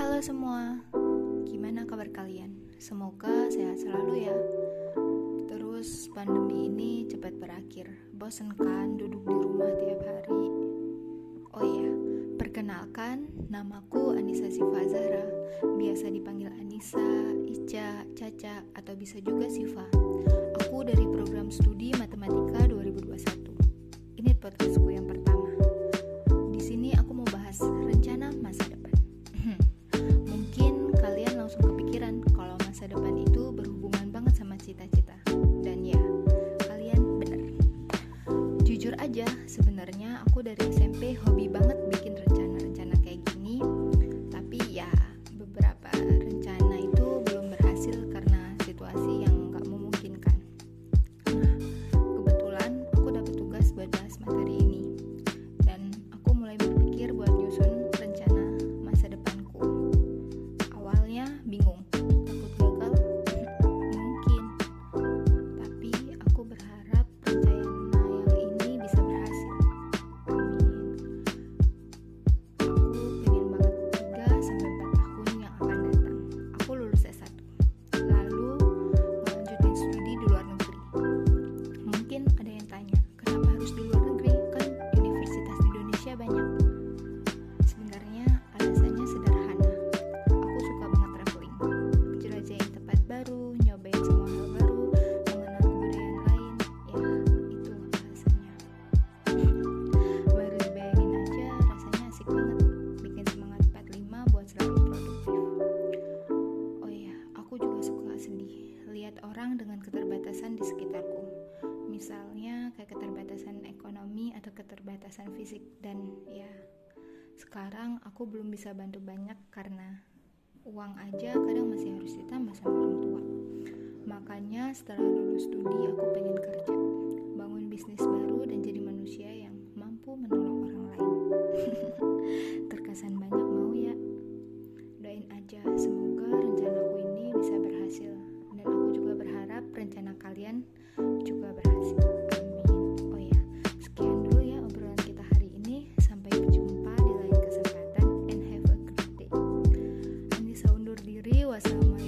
Halo semua, gimana kabar kalian? Semoga sehat selalu ya. Terus pandemi ini cepat berakhir. Bosen kan duduk di rumah tiap hari? Oh iya, perkenalkan namaku Anissa Siva Zahra. Biasa dipanggil Anissa, Ica, Caca, atau bisa juga Siva. Aku dari program studi Matematika 2021. Ini podcastku banget sama cita-cita. Dan ya, kalian benar. Jujur aja, sebenarnya aku dari SMP orang dengan keterbatasan di sekitarku. Misalnya kayak keterbatasan ekonomi atau keterbatasan fisik dan ya sekarang aku belum bisa bantu banyak karena uang aja kadang masih harus ditambah sama orang tua. Makanya setelah lulus studi aku pengen kerja. Dewa sama